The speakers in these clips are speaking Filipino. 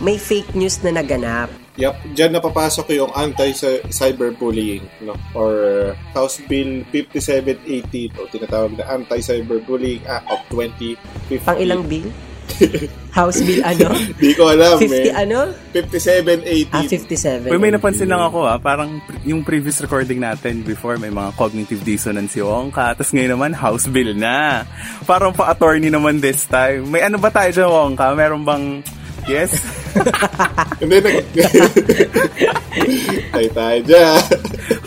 may fake news na naganap. Yep, dyan napapasok yung anti-cyberbullying, no? Or House Bill 5718 o tinatawag na Anti-Cyberbullying Act of 2050. Pang ilang bill? House bill ano? Di ko alam, 50 eh. ano? 5718. Ah, 57. Uy, may napansin lang ako ah, parang yung previous recording natin before may mga cognitive dissonance si Wongka, tapos ngayon naman house bill na. Parang pa-attorney naman this time. May ano ba tayo dyan Wongka? Meron bang Yes? Hindi, nag... Ay, tayo dyan.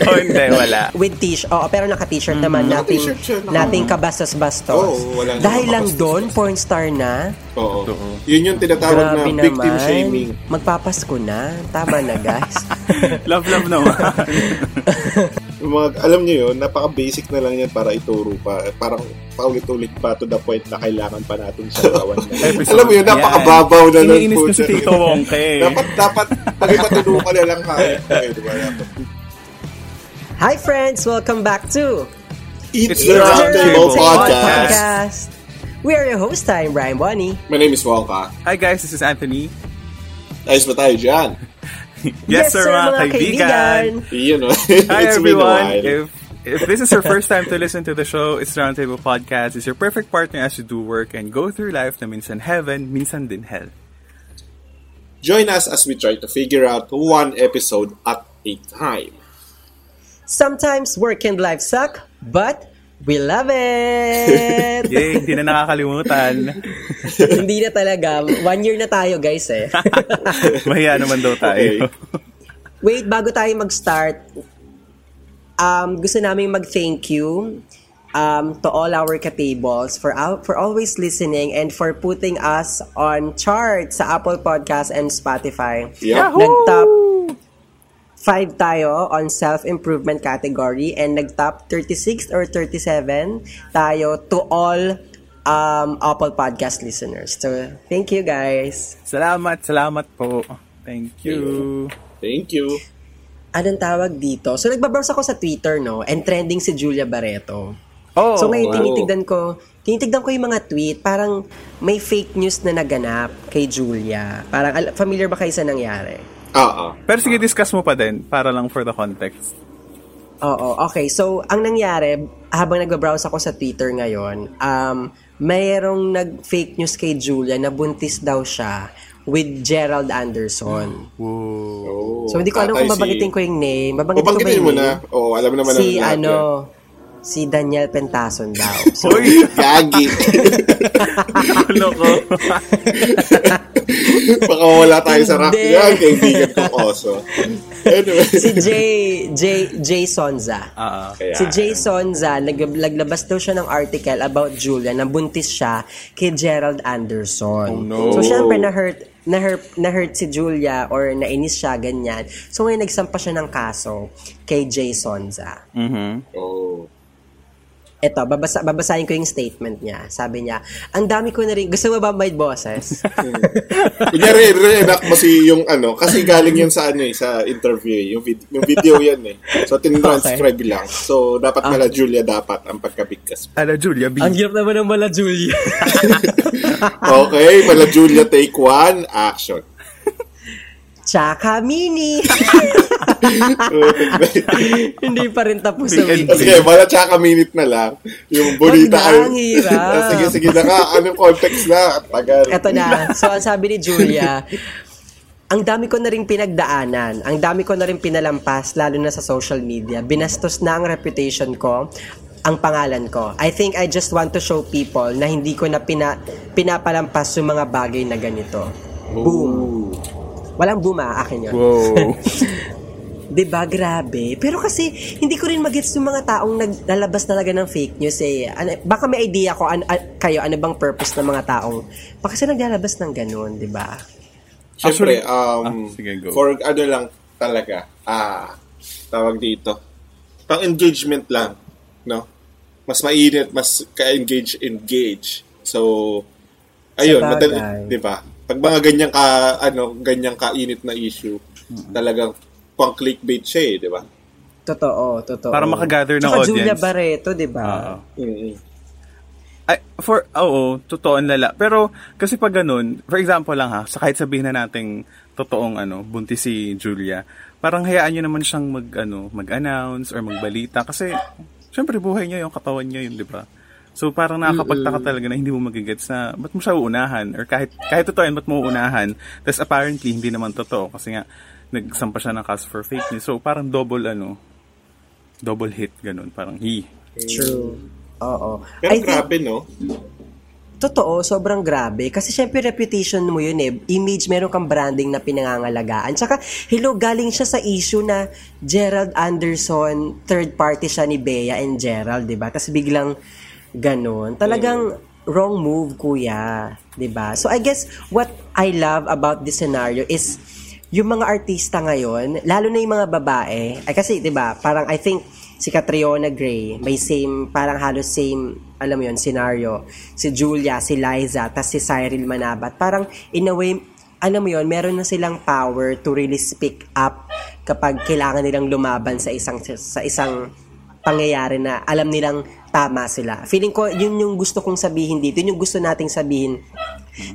o hindi, wala. With t-shirt. Oo, pero naka-t-shirt naman. Naka-t-shirt siya, naka- nothing kabastos-bastos. Oo, wala Dahil lang doon, porn star na. Oo. Yun yung tinatawag Grabe na victim naman. shaming. Magpapasko na. Tama na, guys. love, love naman. Mga, alam niyo yun, napaka-basic na lang yan para ituro pa. Parang paulit-ulit pa to the point na kailangan pa natin gawan. Episode alam mo yun, napakababaw na nun Iniinis na si. Tito Wongka eh. dapat, dapat, pag-ipatulo ka na lang hayop ko eh, di ba? Dapat. Hi, friends! Welcome back to It's, It's the Roundtable Podcast. Podcast. We are your host, I'm Brian Bonnie. My name is Walka. Hi guys, this is Anthony. Ayos ba tayo dyan? Yes, sir, mga kaibigan. Yun, no? Hi It's been a everyone. while. If if this is your first time to listen to the show, it's Roundtable Podcast. It's your perfect partner as you do work and go through life na minsan heaven, minsan din hell. Join us as we try to figure out one episode at a time. Sometimes work and life suck, but we love it! Yay, hindi na nakakalimutan. Hindi na talaga. One year na tayo, guys, eh. Mahiya naman daw tayo. Wait, bago tayo mag-start, um, gusto namin mag-thank you um, to all our katables for out for always listening and for putting us on charts sa Apple Podcast and Spotify. Yep. Nag-top 5 tayo on self-improvement category and nag-top 36 or 37 tayo to all um, Apple Podcast listeners. So, thank you guys. Salamat, salamat po. Thank you. Thank you. Anong tawag dito? So, nagbabrowse ako sa Twitter, no? And trending si Julia Barreto. Oh, So, ngayon wow. tinitignan ko, tinitignan ko yung mga tweet, parang may fake news na naganap kay Julia. Parang, al- familiar ba kayo sa nangyari? Oo. pero sige, discuss mo pa din para lang for the context. Oo, okay. So, ang nangyari, habang nagbabrowse ako sa Twitter ngayon, um, mayroong nag-fake news kay Julia na buntis daw siya with Gerald Anderson. Whoa. Oh, So, hindi ko alam kung babagitin ko yung name. Babanggitin ko ba Babanggitin yung mo name? na. Oo, alam naman Si, namin lahat ano. Si Daniel Pentason daw. So, Uy, Gagi. loko. Baka wala tayo sa rock Hindi. yan. Kaibigan kong oso. Anyway. si Jay, Jay, Jay Sonza. Ah, Kaya, Si Jay Sonza, nag- naglabas daw siya ng article about Julia na buntis siya kay Gerald Anderson. Oh, no. So, syempre, na-hurt, na-hurt, na-hurt si Julia or nainis siya, ganyan. So, ngayon, nagsampa siya ng kaso kay Jay Sonza. mhm. Oh. Eto, babasa, babasahin ko yung statement niya. Sabi niya, ang dami ko na rin, gusto mo ba may boses? Kunyari, re-enact mo si yung ano, kasi galing yun sa ano eh, sa interview eh. Yung, vid- yung video yan eh. So, tinranscribe lang. So, dapat mala Julia dapat ang pagkabigkas. Ala, Julia B. ang hirap naman ng mala Julia. Okay, mala Julia, take one, action. Tsaka mini. Hindi pa rin tapos sa Big week. Sige, mala tsaka minute na lang. Yung bonita. Ang hirap. Ah, sige, sige na ka. Anong context na? Tagal. Eto na. So, ang sabi ni Julia, ang dami ko na rin pinagdaanan. Ang dami ko na rin pinalampas, lalo na sa social media. Binastos na ang reputation ko, ang pangalan ko. I think I just want to show people na hindi ko na pina, pinapalampas yung mga bagay na ganito. Boom. Walang boom ah, akin yun. Wow. 'Di ba grabe? Pero kasi hindi ko rin magets yung mga taong naglalabas talaga ng fake news eh. Ano, baka may idea ko an, an- kayo ano bang purpose ng mga taong baka sila naglalabas ng ganun, 'di ba? Siyempre, Actually- um, Ah, sige, go. for ano lang talaga, ah, tawag dito, pang engagement lang, no? Mas mainit, mas ka-engage, engage. So, ayun, madali, di ba? Pag mga ganyang ka, ano, ganyang kainit na issue, talagang pang clickbait siya eh, di ba? Totoo, totoo. Para makagather ng Julia audience. Barreto, 'di ba? Ay, for, oo, totoo ang lala. Pero, kasi pag ganun, for example lang ha, sa kahit sabihin na nating totoong ano, buntis si Julia, parang hayaan nyo naman siyang mag, ano, mag-announce or magbalita. Kasi, syempre buhay niya yung katawan niya yun, di ba? So, parang nakakapagtaka talaga na hindi mo magigets na, ba't mo siya uunahan? Or kahit, kahit totoo yun, ba't mo uunahan? Tapos apparently, hindi naman totoo. Kasi nga, nagsampa siya ng cast for fake news. So, parang double, ano, double hit, ganun. Parang, he. True. Oo. Pero I think- grabe, no? Totoo, sobrang grabe. Kasi syempre reputation mo yun eh. Image, meron kang branding na pinangangalagaan. Tsaka, hello, galing siya sa issue na Gerald Anderson, third party siya ni Bea and Gerald, di ba? Tapos biglang ganun. Talagang wrong move, kuya. Ba? So I guess what I love about this scenario is yung mga artista ngayon, lalo na yung mga babae, ay kasi, ba, parang I think si Catriona Gray, may same, parang halos same, alam mo yun, scenario. Si Julia, si Liza, tas si Cyril Manabat. Parang, in a way, alam mo yun, meron na silang power to really speak up kapag kailangan nilang lumaban sa isang sa isang pangyayari na alam nilang tama sila. Feeling ko, yun yung gusto kong sabihin dito. Yun yung gusto nating sabihin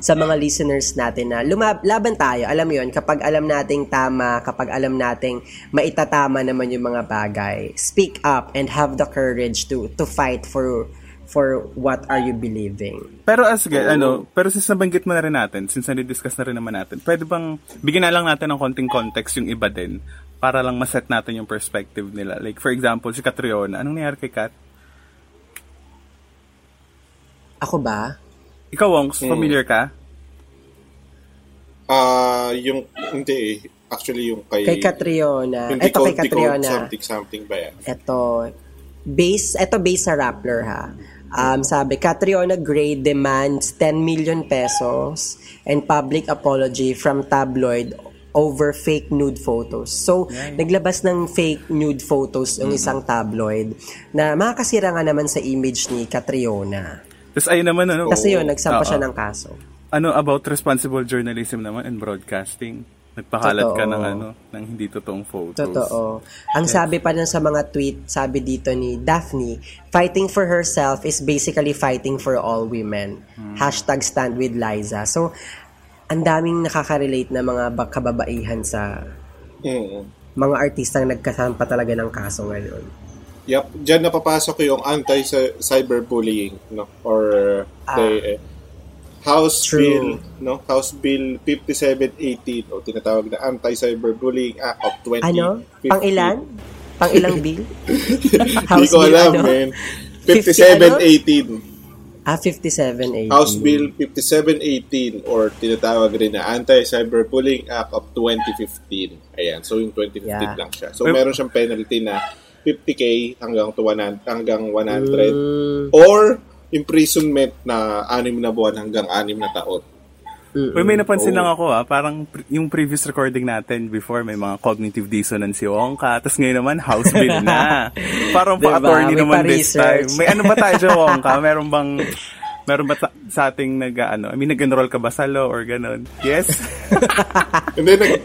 sa mga listeners natin na lumab laban tayo. Alam mo yun, kapag alam nating tama, kapag alam nating maitatama naman yung mga bagay, speak up and have the courage to to fight for for what are you believing. Pero as ga- ano, pero since nabanggit mo na rin natin, since na-discuss na rin naman natin, pwede bang bigyan na lang natin ng konting context yung iba din para lang maset natin yung perspective nila. Like for example, si Catriona, anong nangyari kay Kat? Ako ba? Ikaw, Wongs, familiar ka? Ah, yung, hindi eh. Actually, yung kay... Kay Catriona. yung Ito kay Catriona. something, something ba yan? Ito, base, ito base sa Rappler ha. Um, sabi, Catriona Gray demands 10 million pesos and public apology from tabloid over fake nude photos. So, naglabas ng fake nude photos yung isang tabloid na makakasira nga naman sa image ni Catriona. Tapos ayun naman, ano? Kasi yun, nagsampa Oo. siya ng kaso. Ano about responsible journalism naman and broadcasting? Nagpakalat ka Totoo. ng ano, ng hindi totoong photos. Totoo. Ang sabi pa nun sa mga tweet, sabi dito ni Daphne, fighting for herself is basically fighting for all women. Hashtag stand with Liza. So, ang daming nakaka-relate na mga ba- kababaihan sa Mm. mga artistang nagkasampa talaga ng kaso ngayon. Yep, diyan napapasok yung anti-cyberbullying, no? Or the eh, House True. Bill, no? House Bill 5718 o tinatawag na Anti-Cyberbullying Act of 2050. Ano? Pang ilan? Pang ilang bill? Hindi ko alam, ano? man. 50 5718. Ah, 57 House Bill 5718 or tinatawag rin na Anti-Cyberbullying Act of 2015. Ayan, so yung 2015 Yeah. lang siya. So meron siyang penalty na 50k hanggang to 100 hanggang 100 Mm, or imprisonment na anim na buwan hanggang anim na taon. mm, Uy, may napansin Oo. lang ako ah, parang yung previous recording natin before may mga cognitive dissonance si Wongka, tapos ngayon naman house bill na. parang Diba? pa-attorney naman this time. May ano ba tayo dyan, Wongka? Meron bang meron ba ta- sa ating nag ano, I mean nag-enroll ka ba sa law or ganun? Yes? And then, nag...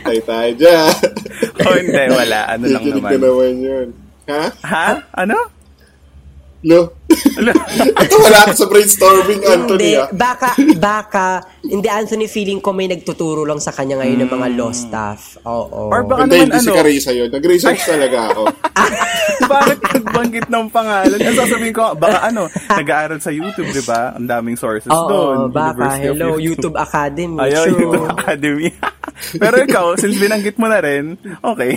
Tay tayo dyan. oh, hindi, wala. Ano lang Kikinig naman. ko naman yun. Ha? Ha? Ano? Lo? Ito wala ka sa brainstorming, Hindi, Anthony. ah. baka, baka, hindi Anthony, feeling ko may nagtuturo lang sa kanya ngayon ng mga law staff. Oo. Or baka Hindi, naman hindi si ano, Carissa yun. Nag-research talaga ako. bakit nagbanggit ng pangalan? Ang sasabihin ko, baka ano, nag-aaral sa YouTube, di ba? Ang daming sources Oo, doon. baka, University of hello, YouTube Academy. Ayaw, True. YouTube Academy. Pero ikaw, since binanggit mo na rin, okay.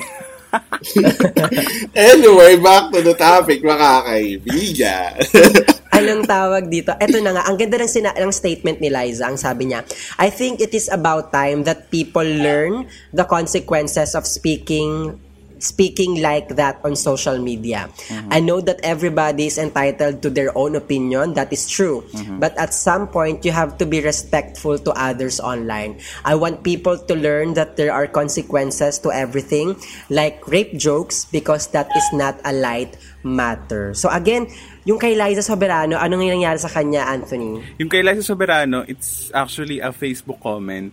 anyway, back to the topic, mga kaibigan. Anong tawag dito? Ito na nga, ang ganda ng, sina- ng statement ni Liza. Ang sabi niya, I think it is about time that people learn the consequences of speaking speaking like that on social media. I know that everybody is entitled to their own opinion. That is true. But at some point, you have to be respectful to others online. I want people to learn that there are consequences to everything, like rape jokes, because that is not a light matter. So again, yung kay Liza Soberano, anong nangyari sa kanya, Anthony? Yung kay Liza Soberano, it's actually a Facebook comment.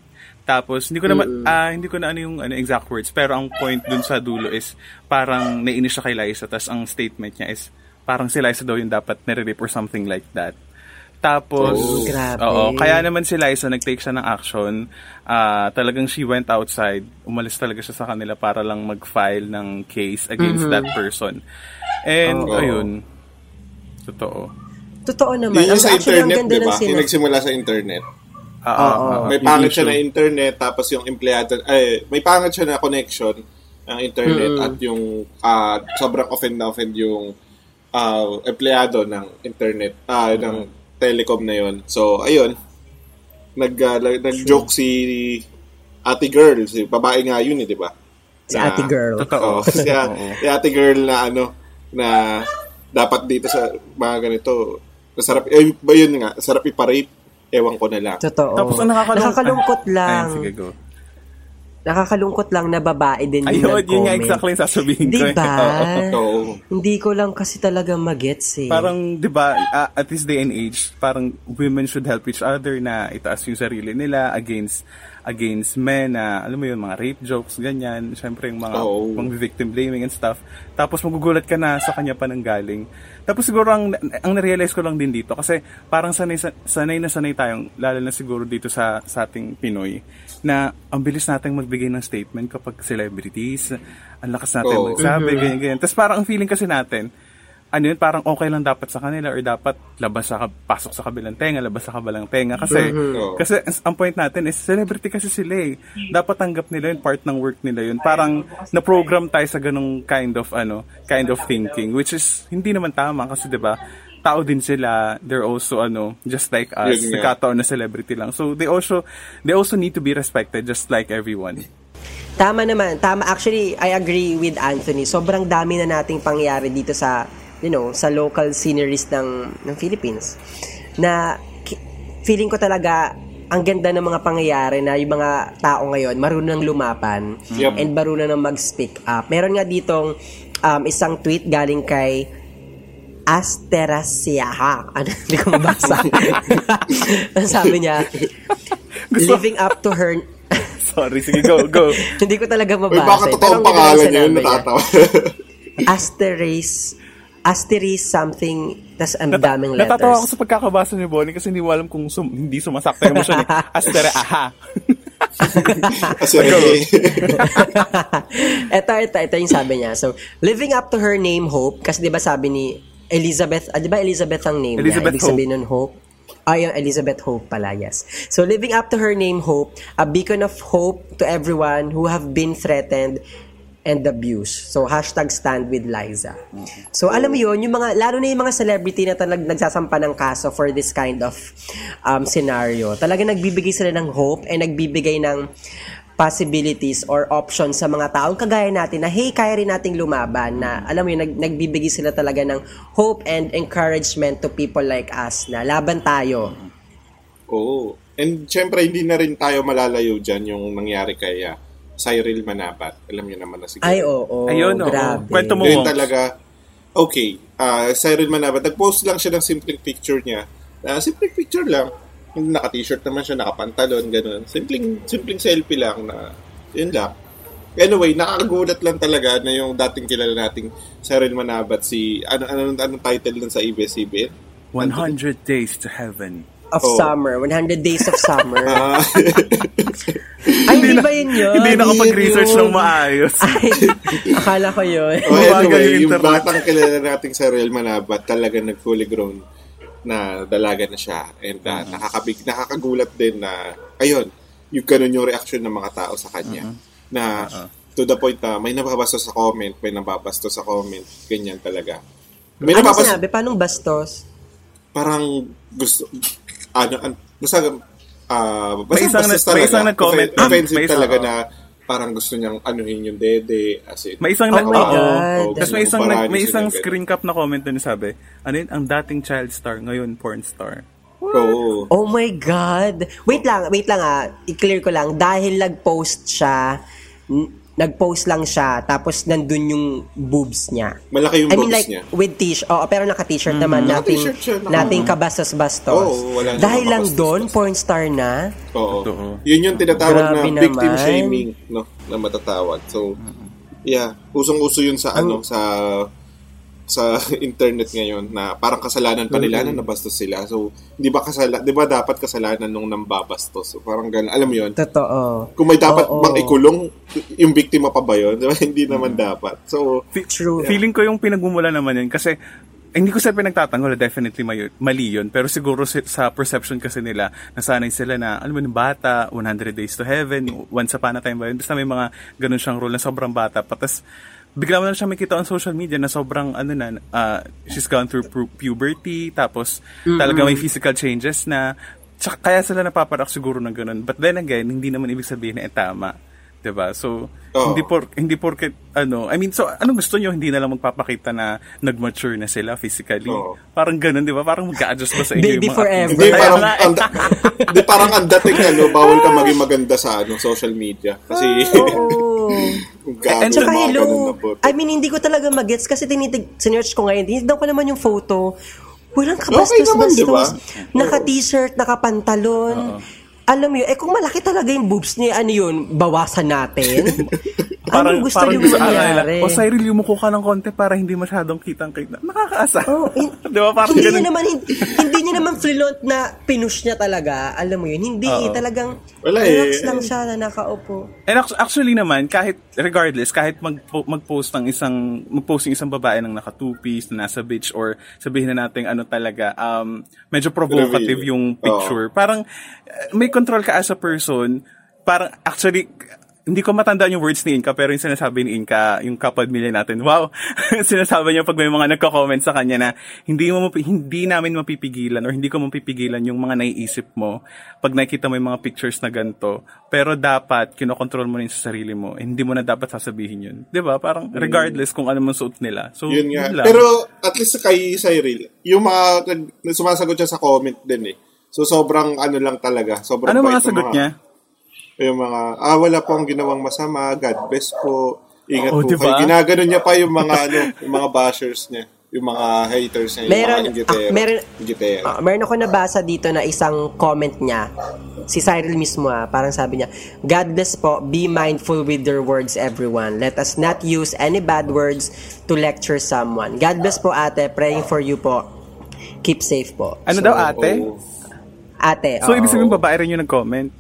Tapos, hindi ko naman, ah, hindi ko na ano yung ano, exact words, pero ang point dun sa dulo is, parang nainis siya kay Liza, tapos ang statement niya is, parang si Liza daw yung dapat nire-rape or something like that. Tapos, Oh, grabe. oo, kaya naman si Liza nag-take siya ng action. Ah, talagang she went outside. Umalis talaga siya sa kanila para lang mag-file ng case against Mm-hmm. that person. And, Oo. ayun. Totoo. Totoo naman. Yun yung sa actually, internet, di ba? Yung nagsimula sa internet. Ah, Oo. ah, ah, May pangit siya na internet, tapos yung empleyado, ay, may pangit siya na connection ang internet at yung ah, sobrang offend na offend yung ah, empleyado ng internet, ah, ng telecom na yon. So, ayun, nag, ah, nag-joke si ate girl, si babae nga yun eh, di ba? Si Na- ate girl. Totoo. Oo, siya, si ate girl na ano, na dapat dito sa mga ganito, masarap, eh, ba yun nga, sarap ipa-rape, ewan ko na lang. Totoo. Tapos ang nakakalung- Nakakalungkot Ayun, lang. sige, go. Nakakalungkot lang na babae din yung Ayun, yun nga nag-comment. exactly yung sasabihin ko. Di eh. ba? Oo. Hindi ko lang kasi talaga magets eh. Parang, di ba, ah, at this day and age, parang women should help each other na itaas yung sarili nila against against men na, alam mo yun, mga rape jokes, ganyan. Siyempre, yung mga, Oo. mga victim blaming and stuff. Tapos, magugulat ka na sa kanya pa nang galing. Tapos, siguro, ang, ang narealize ko lang din dito, kasi parang sanay, sanay na sanay tayong, lalo na siguro dito sa, sa ating Pinoy, na ang bilis nating magbigay ng statement kapag celebrities, ang lakas natin Oo. magsabi, ganyan, ganyan. Tapos, parang ang feeling kasi natin, ano yun, parang okay lang dapat sa kanila or dapat labas sa, pasok sa kabilang tenga, labas sa kabilang tenga. Kasi, Oo. kasi ang point natin is, celebrity kasi sila eh. Dapat tanggap nila yun, part ng work nila yun. Parang, na-program tayo sa ganong kind of, ano, kind of thinking, which is, hindi naman tama kasi, di ba, tao din sila, they're also, ano, just like us, nga. nagkataon na celebrity lang. So, they also, they also need to be respected just like everyone. Tama naman. Tama. Actually, I agree with Anthony. Sobrang dami na nating pangyayari dito sa, you know, sa local sceneries ng, ng Philippines. Na feeling ko talaga ang ganda ng mga pangyayari na yung mga tao ngayon marunong lumapan Yep. and marunong na mag-speak up. Meron nga ditong um, isang tweet galing kay Asterasiaha. Ano? Hindi ko mabasa. Sabi niya, living up to her... Sorry, sige, go, go. Hindi ko talaga Uy, mabasa. baka eh. totoong pangalan yun, natatawa. Asteris, Asteris something, tas ang Nata- daming letters. Natatawa ako sa pagkakabasa ni Bonnie kasi hindi mo alam kung sum- hindi sumasakta yung emotion eh. Astere, aha. Ito, ito, ito yung sabi niya. So, living up to her name, Hope, kasi di ba sabi ni Elizabeth, ah, di ba Elizabeth ang name Elizabeth niya? Ibig sabihin nun, Hope. Ah, yung Elizabeth Hope pala, yes. So, living up to her name, Hope, a beacon of hope to everyone who have been threatened and abused. So, hashtag stand with Liza. So, alam mo yun, yung mga, lalo na yung mga celebrity na talag nagsasampa ng kaso for this kind of um, scenario. Talaga nagbibigay sila ng hope and nagbibigay ng possibilities or options sa mga taong kagaya natin na hey, kaya rin nating lumaban na alam mo yun, nag, nagbibigay sila talaga ng hope and encouragement to people like us na laban tayo. Oo. And syempre, hindi na rin tayo malalayo dyan yung nangyari kay uh, Cyril Manabat. Alam niyo naman na siguro. Ay, oo. Ayun, oo. grabe. Kwento mo. Yun talaga, okay, ah Cyril Manabat, nag-post lang siya ng simpleng picture niya. Uh, simpleng picture lang. Yung naka-t-shirt naman siya, nakapantalon, ganun. Simpleng, simpleng selfie lang na, yun lang. Anyway, nakakagulat lang talaga na yung dating kilala nating Cyril Manabat, si, ano, ano, anong title nun sa ABS-CBN? 100 days to heaven. Of Oo. summer. 100 days of summer. Ah, Ay, hindi ba yun yun? Hindi nakapag-research yun. ng maayos. Ay, akala ko yun. oh, anyway, yung batang kilala nating Cyril Manabat, talaga nag-fully grown na dalaga na siya. And uh, nakakabig, nakakagulat din na, ayun, yung ganun yung reaction ng mga tao sa kanya. Na to the point na may nababasto sa comment, may nababasto sa comment, ganyan talaga. May Ano nababas- sinabi? Paanong bastos? parang gusto, ano, an, basta, ah, basta, May isang basta nag- may isang nag-comment. Offensive May isang- talaga na parang gusto niyang anuhin yung dede. As in, May isang Oh nag- my oo. God. Tapos may isang nag- may isang screen cap na comment doon sabi, ano yun, ang dating child star, ngayon porn star. Oo. Oh my God. Wait lang, wait lang ah. I-clear ko lang. Dahil nag-post siya, nag-post lang siya, tapos nandun yung boobs niya. Malaki yung I mean boobs like, niya. with t-shirt. Oo, pero naka-t-shirt naman. Nating, Naka-t-shirt siya, naka- nating kabastos-bastos. Oo, wala nang Dahil lang doon, porn star na. Oo. Yun yung tinatawag Grabe na victim naman. shaming, no, na matatawag. So, yeah, usong-uso yun sa ano, sa sa internet ngayon na parang kasalanan pa nila na nabastos sila. So, di ba kasala, di ba dapat kasalanan nung nambabastos? So, parang ganun. Alam mo yun? Totoo. Kung may dapat Oo. bang ikulong, yung biktima pa ba yun? Di ba? Hindi naman dapat. So, Fe- True. Feeling ko yung pinagmumula naman yun kasi hindi ko sa pinagtatanggol, definitely mali, mali yun. Pero siguro si- sa perception kasi nila, nasanay sila na, alam mo bata, 100 days to heaven, once upon a time ba yun. Basta may mga ganun siyang rule na sobrang bata. Patas, bigla mo na siya makita on social media na sobrang, ano na, ah, she's gone through pu- puberty, tapos talaga may physical changes na, tsaka kaya sila napaparak siguro ng ganun. But then again, hindi naman ibig sabihin na eh, tama. 'di ba? So Oo. hindi por hindi porket ano, I mean, so anong gusto niyo hindi na lang magpapakita na nag-mature na sila physically? Oo. Parang ganun, 'di ba? Parang mag-a-adjust ba sa inyo Baby yung mga forever. hindi parang, ang, hindi parang ang dating ano, bawal ka maging maganda sa ano, social media. Kasi, gago, And saka hello. I mean, hindi ko talaga magets kasi tinitig, sinearch ko ngayon, tinignan ko naman yung photo. Walang kabastos-bastos. ba? Naka-t-shirt, naka-pantalon. Alam mo yun, eh kung malaki talaga yung boobs niya, ano yun, bawasan natin? Anong gusto niyo gusto- ah, mangyari? O Cyril, yumuko ka ng konti para hindi masyadong kitang-kita. Nakakaasa. Oh, in- 'Di ba? Parang hindi ganun. niya naman hindi, hindi niya naman flaunt na pinush niya talaga. Alam mo yun, hindi Oo. talagang Wala eh. relax lang siya na nakaupo. And ac- actually naman, kahit regardless, kahit mag mag-post ng isang mag-post yung isang babae ng naka two-piece na nasa beach or sabihin na natin ano talaga, um, medyo provocative yung picture. Parang uh, may control ka as a person. Parang actually hindi ko matandaan yung words ni Inka, pero yung sinasabi ni Inka, yung kapad milya natin, wow! sinasabi niya pag may mga nagko-comment sa kanya na hindi mo hindi namin mapipigilan or hindi ko mapipigilan yung mga naiisip mo pag nakikita mo yung mga pictures na ganito. Pero dapat, kinokontrol mo rin sa sarili mo. Eh, hindi mo na dapat sasabihin yun. 'Di ba Parang regardless kung ano man suot nila. So, Yun nga. lang. Pero at least kay Cyril, yung mga sumasagot siya sa comment din eh. So sobrang ano lang talaga. Sobrang ano mga sagot niya? Yung mga, ah, wala po akong ginawang masama, God bless po, ingat Oh, po diba? kayo. Ginagano niya pa yung mga, ano, yung mga bashers niya, yung mga haters niya, yung Meron, mga ingitero. ah, meron- ingitero. Ah, meron ako nabasa dito na isang comment niya. Si Cyril mismo ah, parang sabi niya, God bless po, be mindful with your words everyone. Let us not use any bad words to lecture someone. God bless po ate, praying for you po. Keep safe po. Ano So, daw ate? Oo. Ate, So, oo. ibig sabihin babae rin yung nag-comment?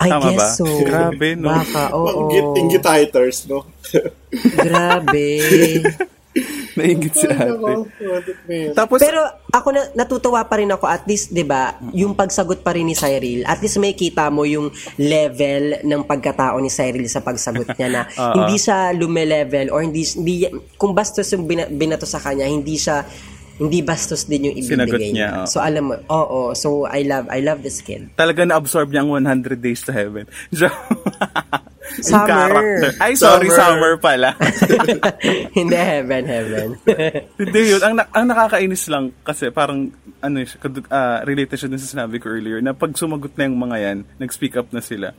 I Tama guess ba? so. Grabe, no? Baka, oo. Inggit, inggit haters, no? Grabe. Naingit si ate. Tapos, Pero ako na natutuwa pa rin ako at least 'di ba, yung pagsagot pa rin ni Cyril. At least may kita mo yung level ng pagkatao ni Cyril sa pagsagot niya na Oo. hindi siya lume-level or hindi, hindi kung bastos yung bina- binato sa kanya, hindi siya hindi bastos din yung Sinagot ibibigay niya, niya. oo. So alam mo, oo, so I love I love this kid. talaga na-absorb niya ang 100 days to heaven. Summer. character. Ay, sorry, Summer. summer pala. hindi heaven, heaven. Hindi yun. Ang, na- ang nakakainis lang kasi parang ano ah, related siya dun sa sinabi ko earlier na pag sumagot na yung mga yan, nag-speak up na sila.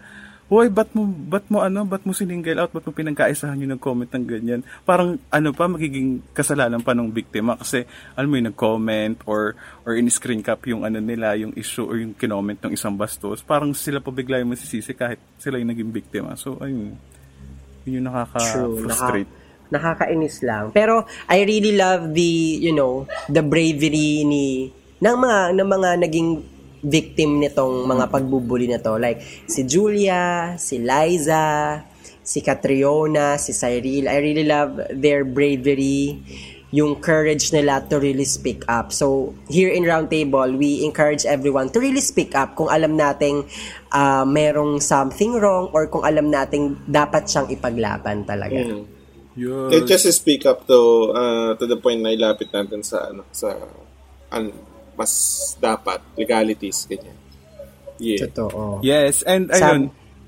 Hoy, ba't mo, ba't mo ano, ba't mo sininggle out, ba't mo pinagkaisahan yung nag-comment ng ganyan? Parang ano pa, magiging kasalanan pa ng biktima kasi alam mo yung nag-comment or, or in-screen cap yung ano nila, yung issue or yung kinoment ng isang bastos. Parang sila pa bigla yung masisisi kahit sila yung naging biktima. So, ayun. Yun yung True. nakaka-frustrate. Naka, nakakainis lang. Pero I really love the, you know, the bravery ni ng mga ng mga naging victim nitong mga pagbubuli na to. Like si Julia, si Liza, si Catriona, si Cyril. I really love their bravery yung courage nila to really speak up. So, here in Roundtable, we encourage everyone to really speak up kung alam nating ah, merong something wrong or kung alam nating dapat siyang ipaglaban talaga. Mm. Yun. Eh, just to speak up to uh, to the point na ilapit natin sa ano sa an mas dapat legalities ganyan. Yeah. Totoo. Yes, and Sam- ayun,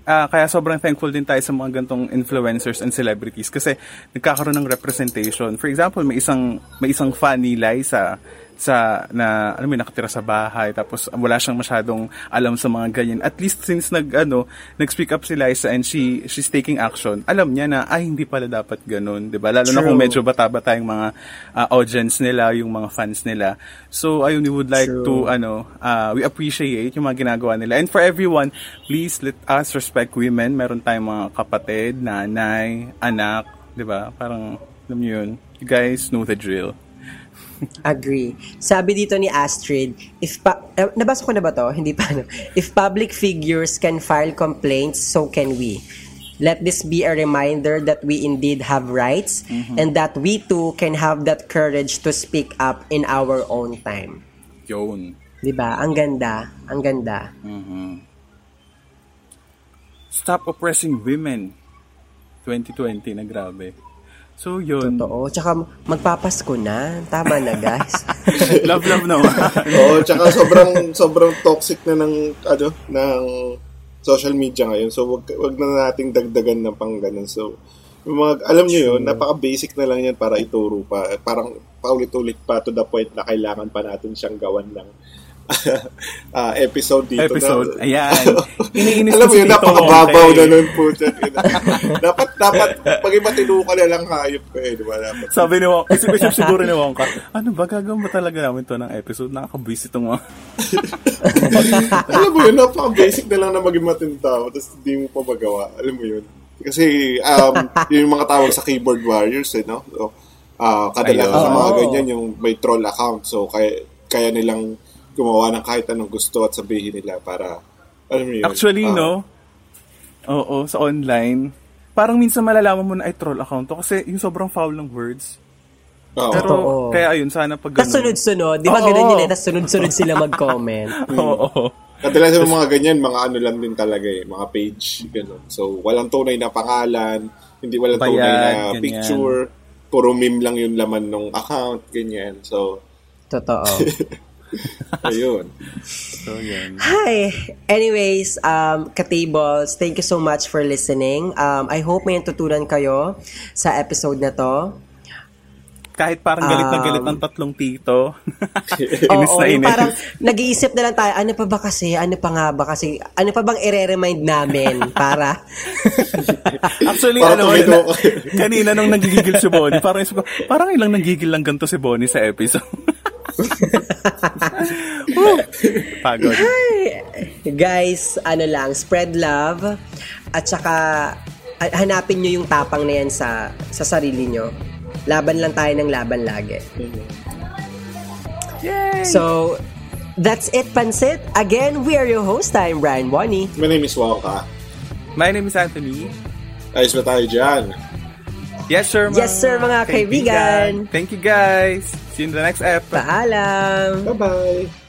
ah, kaya sobrang thankful din tayo sa mga gantong influencers and celebrities kasi nagkakaroon ng representation. For example, may isang may isang fan ni Liza sa na mo yun, nakatira sa bahay tapos wala siyang masyadong alam sa mga ganyan. At least since nag ano, nag-speak up si Liza and she she's taking action. Alam niya na ay hindi pala dapat ganun, 'di ba? Lalo na True. kung medyo bata-bata yung mga ah, audience nila, yung mga fans nila. So ayun, we would like True. to ano, uh, we appreciate yung mga ginagawa nila. And for everyone, please let us respect women. Meron tayong mga kapatid, nanay, anak, 'di ba? Parang alam niyo yun. You guys know the drill. Agree. Sabi dito ni Astrid, if pa- eh, nabasa ko na ba to? Hindi pa no. If public figures can file complaints, so can we. Let this be a reminder that we indeed have rights and that we too can have that courage to speak up in our own time. Yun. 'Di ba? Ang ganda, ang ganda. Stop oppressing women. 2020 na grabe. So yun. Totoo. Tsaka magpapasko na. Tama na, guys. love love naman. Oo, tsaka sobrang sobrang toxic na ng ano ng social media ngayon. So wag wag na nating dagdagan ng pang ganun. So yung mga alam niyo yun, napaka-basic na lang yan para ituro pa. Parang paulit-ulit pa to the point na kailangan pa natin siyang gawan ng ah, episode dito. Episode. Na, Ayan. Iniinis alam mo yun, napakababaw na nun po. dapat, dapat, pag matino ka na lang hayop ka eh, di ba? Dapat. Sabi ni Wongka, isip-isip siguro ni Wongka, ano ba gagawin ba talaga namin to ng episode? Nakakabwisit itong mga... alam mo yun, napaka-basic na lang na maging matintao, tapos hindi mo pa magawa. Alam mo yun. Kasi, um, yun yung mga tawag sa keyboard warriors, eh, no? So, ah kadalasan sa mga ganyan, yung may troll account. So, kaya, kaya nilang gumawa ng kahit anong gusto at sabihin nila para, alam mo yun. Actually, ah, no? Oo, sa online, parang minsan malalaman mo na ay troll account to kasi yung sobrang foul ng words. oo. Pero, Totoo. kaya ayun, sana pag Tapos ganun. sunod-sunod. Di ba Oo. ganun yun eh? Tapos sunod-sunod sila mag-comment. Oo. Kadalasan ng mga ganyan, mga ano lang din talaga eh, mga page, gano'n. So, walang tunay na pangalan, hindi walang tunay Bayad, na ganyan. picture, puro meme lang yung laman ng account, ganyan. So, Totoo. ayun. So, yun. Hi! Anyways, um, Katables, thank you so much for listening. Um, I hope may natutunan kayo sa episode na to. Kahit parang galit na galit ng tatlong tito. inis Oo, na inis. parang nag-iisip na lang tayo, ano pa ba kasi, ano pa nga ba kasi, ano pa bang i-remind namin para, Actually, Parang ano, na, ka. kanina nung nagigigil si Bonnie, parang, isip ko, parang ilang nagigil lang ganito si Bonnie sa episode. Pagod. guys, ano lang, spread love, at saka, ha- hanapin nyo yung tapang na yan sa, sa sarili nyo. Laban lang tayo ng laban lagi. Yay! So, that's it, Pansit. Again, we are your host. I'm Brian Wani. My name is Waka. My name is Anthony. Ayos ba tayo dyan? Yes, sir, mga Yes, sir, mga kaibigan. Thank you, guys. See you in the next episode. Paalam! Bye-bye!